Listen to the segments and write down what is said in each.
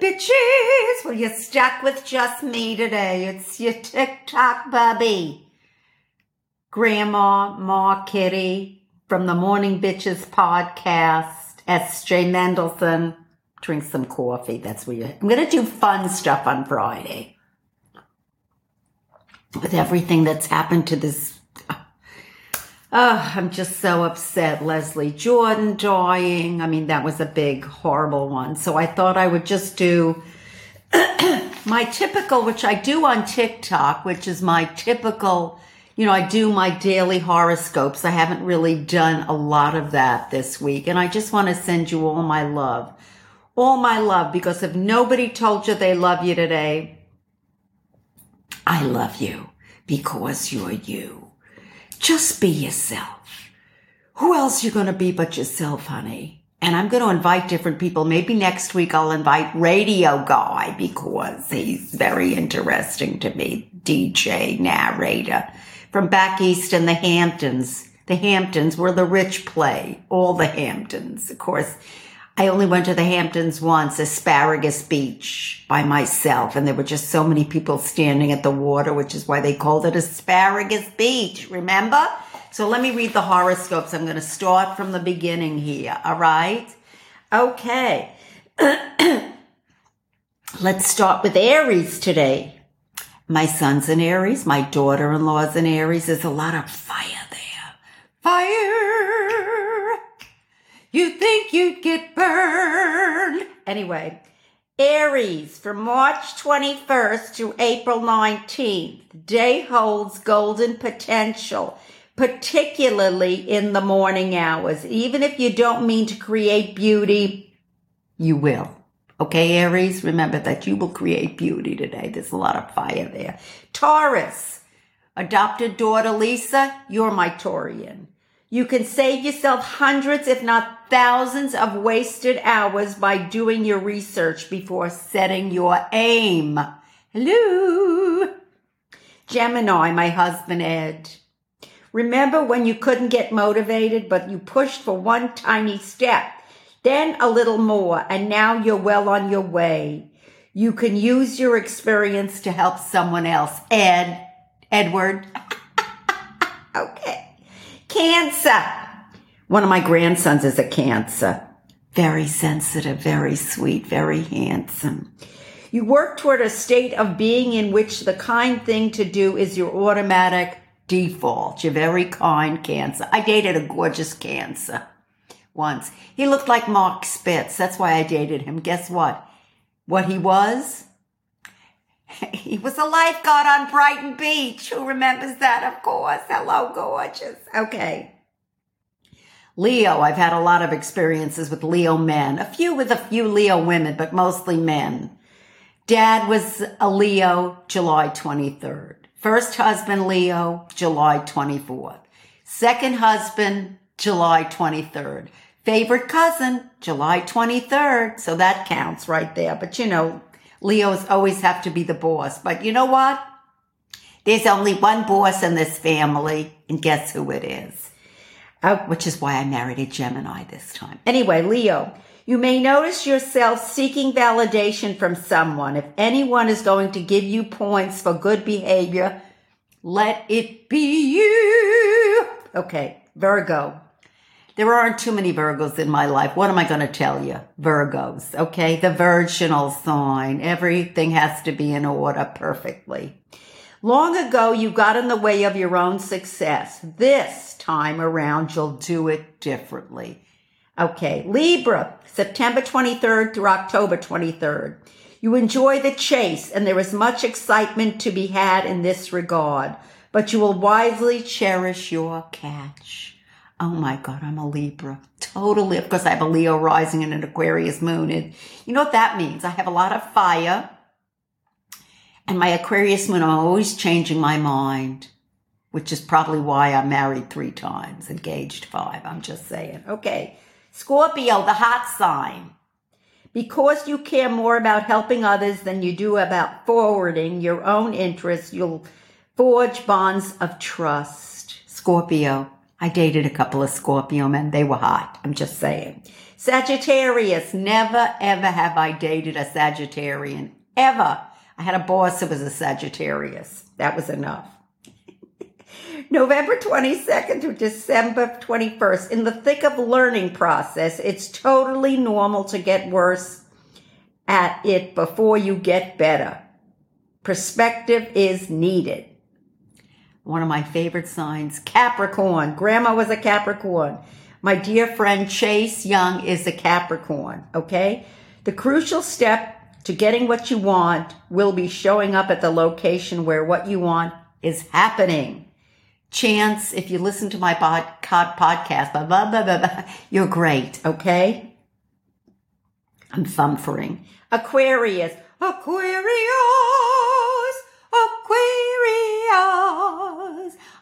bitches. Well, you're stuck with just me today. It's your TikTok Bubbie. Grandma, Ma Kitty from the Morning Bitches podcast. S.J. Mendelson. Drink some coffee. That's where you I'm going to do fun stuff on Friday. With everything that's happened to this Oh, I'm just so upset. Leslie Jordan dying. I mean, that was a big, horrible one. So I thought I would just do my typical, which I do on TikTok, which is my typical, you know, I do my daily horoscopes. I haven't really done a lot of that this week. And I just want to send you all my love. All my love, because if nobody told you they love you today, I love you because you're you. Just be yourself. Who else you going to be but yourself, honey? And I'm going to invite different people. Maybe next week I'll invite Radio Guy because he's very interesting to me. DJ, narrator from back east in the Hamptons. The Hamptons where the rich play. All the Hamptons. Of course, I only went to the Hamptons once, Asparagus Beach by myself. And there were just so many people standing at the water, which is why they called it Asparagus Beach. Remember? So let me read the horoscopes. I'm going to start from the beginning here. All right. Okay. Let's start with Aries today. My son's in Aries. My daughter-in-law's in Aries. There's a lot of You think you'd get burned. Anyway, Aries from March 21st to April 19th. Day holds golden potential, particularly in the morning hours. Even if you don't mean to create beauty, you will. Okay, Aries, remember that you will create beauty today. There's a lot of fire there. Taurus, adopted daughter Lisa, you're my Taurian. You can save yourself hundreds, if not thousands of wasted hours by doing your research before setting your aim. Hello. Gemini, my husband Ed. Remember when you couldn't get motivated, but you pushed for one tiny step, then a little more, and now you're well on your way. You can use your experience to help someone else. Ed, Edward. okay. Cancer. One of my grandsons is a Cancer. Very sensitive, very sweet, very handsome. You work toward a state of being in which the kind thing to do is your automatic default. You're very kind, Cancer. I dated a gorgeous Cancer once. He looked like Mark Spitz. That's why I dated him. Guess what? What he was? He was a lifeguard on Brighton Beach. Who remembers that? Of course. Hello, gorgeous. Okay. Leo, I've had a lot of experiences with Leo men, a few with a few Leo women, but mostly men. Dad was a Leo, July 23rd. First husband, Leo, July 24th. Second husband, July 23rd. Favorite cousin, July 23rd. So that counts right there. But you know, Leos always have to be the boss. But you know what? There's only one boss in this family, and guess who it is? Oh, which is why I married a Gemini this time. Anyway, Leo, you may notice yourself seeking validation from someone. If anyone is going to give you points for good behavior, let it be you. Okay, Virgo. There aren't too many Virgos in my life. What am I going to tell you? Virgos, okay? The virginal sign. Everything has to be in order perfectly. Long ago, you got in the way of your own success. This time around, you'll do it differently. Okay, Libra, September 23rd through October 23rd. You enjoy the chase and there is much excitement to be had in this regard, but you will wisely cherish your catch. Oh my God, I'm a Libra. Totally. Of course, I have a Leo rising and an Aquarius moon. And you know what that means? I have a lot of fire. And my Aquarius moon, I'm always changing my mind, which is probably why I'm married three times, engaged five. I'm just saying. Okay. Scorpio, the hot sign. Because you care more about helping others than you do about forwarding your own interests, you'll forge bonds of trust. Scorpio. I dated a couple of Scorpio men. They were hot. I'm just saying. Sagittarius, never ever have I dated a Sagittarian. Ever. I had a boss who was a Sagittarius. That was enough. November 22nd through December 21st. In the thick of learning process, it's totally normal to get worse at it before you get better. Perspective is needed. One of my favorite signs, Capricorn. Grandma was a Capricorn. My dear friend Chase Young is a Capricorn, okay? The crucial step to getting what you want will be showing up at the location where what you want is happening. Chance, if you listen to my pod, podcast, blah, blah, blah, blah, blah, you're great, okay? I'm thumphering. Aquarius, Aquarius, Aquarius,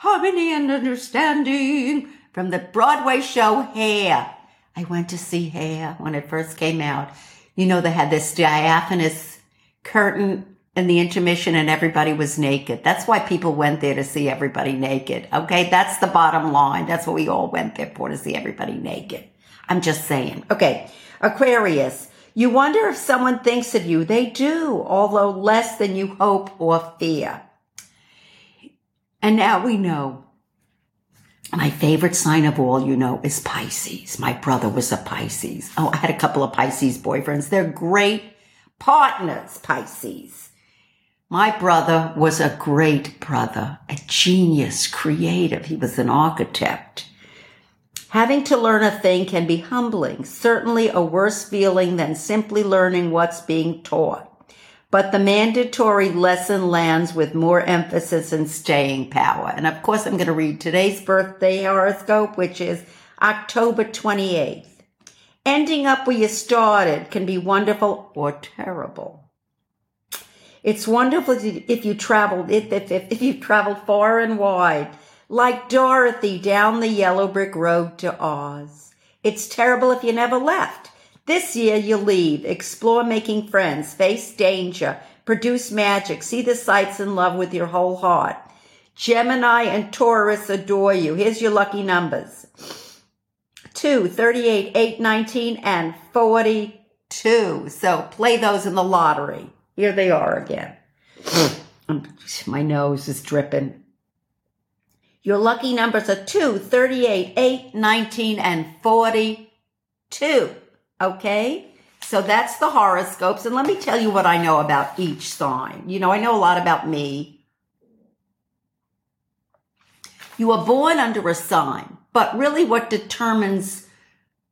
harmony and understanding from the Broadway show Hair. I went to see Hair when it first came out. You know, they had this diaphanous curtain in the intermission and everybody was naked. That's why people went there to see everybody naked. Okay. That's the bottom line. That's what we all went there for to see everybody naked. I'm just saying. Okay. Aquarius. You wonder if someone thinks of you. They do, although less than you hope or fear. And now we know my favorite sign of all, you know, is Pisces. My brother was a Pisces. Oh, I had a couple of Pisces boyfriends. They're great partners, Pisces. My brother was a great brother, a genius, creative. He was an architect. Having to learn a thing can be humbling, certainly a worse feeling than simply learning what's being taught but the mandatory lesson lands with more emphasis and staying power. And of course, I'm going to read today's birthday horoscope, which is October 28th. Ending up where you started can be wonderful or terrible. It's wonderful if you traveled, if, if, if, if you've traveled far and wide, like Dorothy down the yellow brick road to Oz. It's terrible if you never left this year you leave, explore making friends, face danger, produce magic, see the sights and love with your whole heart. Gemini and Taurus adore you. Here's your lucky numbers. 2, 38, 8, 19, and 42. So play those in the lottery. Here they are again. My nose is dripping. Your lucky numbers are 2, 38, 8, 19, and 42. Okay? So that's the horoscopes. And let me tell you what I know about each sign. You know, I know a lot about me. You are born under a sign, but really what determines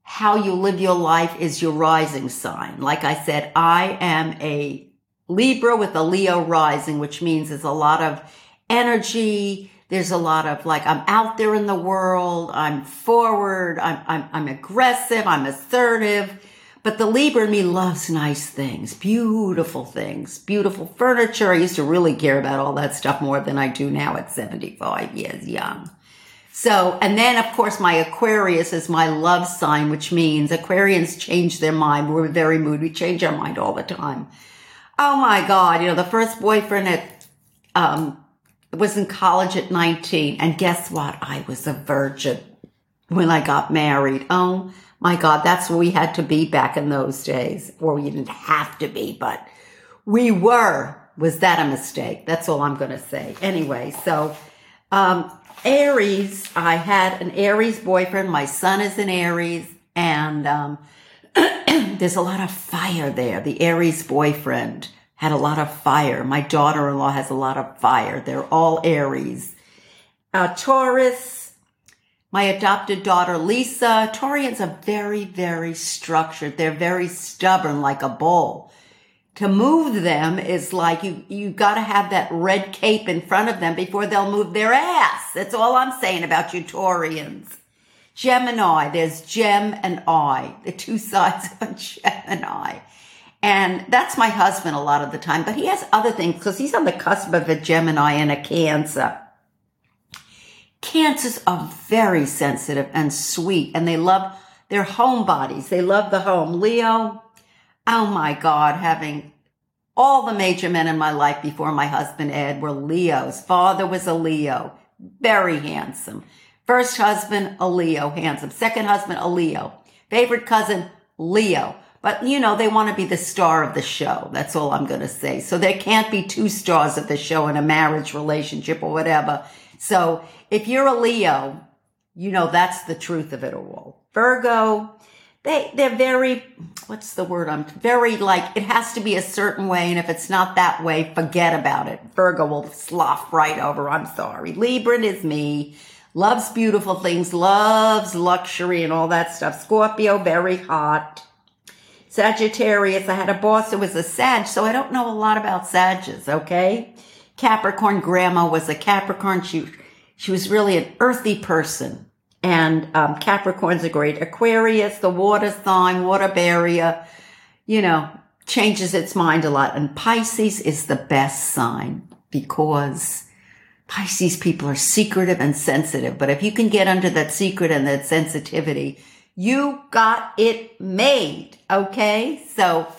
how you live your life is your rising sign. Like I said, I am a Libra with a Leo rising, which means there's a lot of energy, there's a lot of like, I'm out there in the world. I'm forward. I'm, I'm, I'm aggressive. I'm assertive. But the Libra in me loves nice things, beautiful things, beautiful furniture. I used to really care about all that stuff more than I do now at 75 years young. So, and then of course my Aquarius is my love sign, which means Aquarians change their mind. We're very moody. We change our mind all the time. Oh my God. You know, the first boyfriend at, um, was in college at 19. And guess what? I was a virgin when I got married. Oh my God, that's where we had to be back in those days. Or we didn't have to be, but we were. Was that a mistake? That's all I'm going to say. Anyway, so, um, Aries, I had an Aries boyfriend. My son is an Aries and, um, there's a lot of fire there. The Aries boyfriend had a lot of fire. My daughter-in-law has a lot of fire. They're all Aries. Uh, Taurus, my adopted daughter Lisa. Taurians are very, very structured. They're very stubborn like a bull. To move them is like you, you gotta have that red cape in front of them before they'll move their ass. That's all I'm saying about you Taurians. Gemini, there's Gem and I, the two sides of a Gemini. And that's my husband a lot of the time, but he has other things because he's on the cusp of a Gemini and a Cancer. Cancers are very sensitive and sweet and they love their home bodies. They love the home. Leo, oh my God, having all the major men in my life before my husband Ed were Leos. Father was a Leo, very handsome. First husband, a Leo, handsome. Second husband, a Leo. Favorite cousin, Leo. But you know, they want to be the star of the show. That's all I'm going to say. So there can't be two stars of the show in a marriage relationship or whatever. So if you're a Leo, you know that's the truth of it all. Virgo, they they're very what's the word I'm very like it has to be a certain way and if it's not that way forget about it. Virgo will slough right over. I'm sorry. Libra is me. Loves beautiful things, loves luxury and all that stuff. Scorpio very hot. Sagittarius, I had a boss who was a Sag, so I don't know a lot about Sages, okay? Capricorn grandma was a Capricorn. She, she was really an earthy person. And um, Capricorn's a great Aquarius, the water sign, water bearer, you know, changes its mind a lot. And Pisces is the best sign because Pisces people are secretive and sensitive. But if you can get under that secret and that sensitivity, you got it made. Okay. So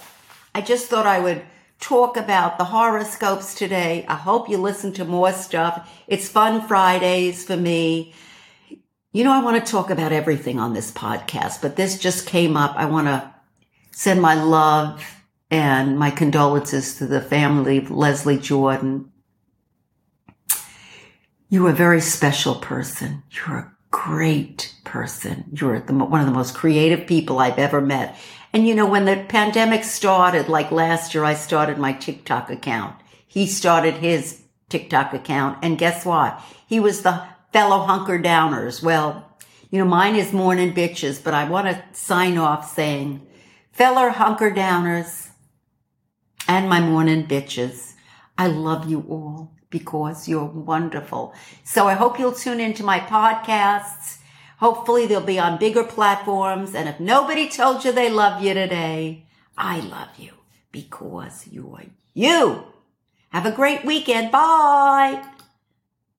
I just thought I would talk about the horoscopes today. I hope you listen to more stuff. It's fun Fridays for me. You know, I want to talk about everything on this podcast, but this just came up. I want to send my love and my condolences to the family of Leslie Jordan. You're a very special person. You're a great person. You're the, one of the most creative people I've ever met. And you know, when the pandemic started, like last year, I started my TikTok account. He started his TikTok account. And guess what? He was the fellow hunker downers. Well, you know, mine is morning bitches, but I want to sign off saying, fellow hunker downers and my morning bitches, I love you all because you're wonderful. So I hope you'll tune into my podcasts. Hopefully they'll be on bigger platforms. And if nobody told you they love you today, I love you because you're you. Have a great weekend. Bye.